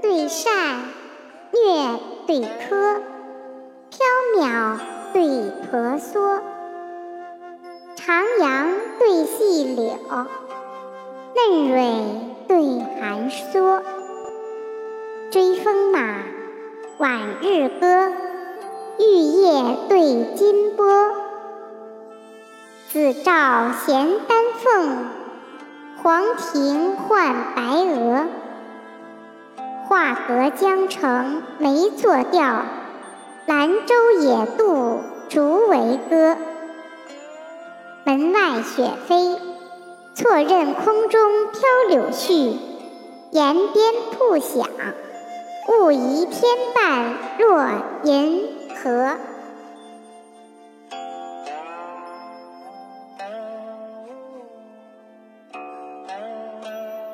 对善，虐对苛，缥缈对婆娑，长杨对细柳，嫩蕊对寒梭。追风马，晚日歌，玉叶对金波。紫照衔丹凤，黄庭换白鹅。河江城梅作调，兰舟野渡竹为歌。门外雪飞，错认空中飘柳絮；檐边瀑响，误疑天半落银河。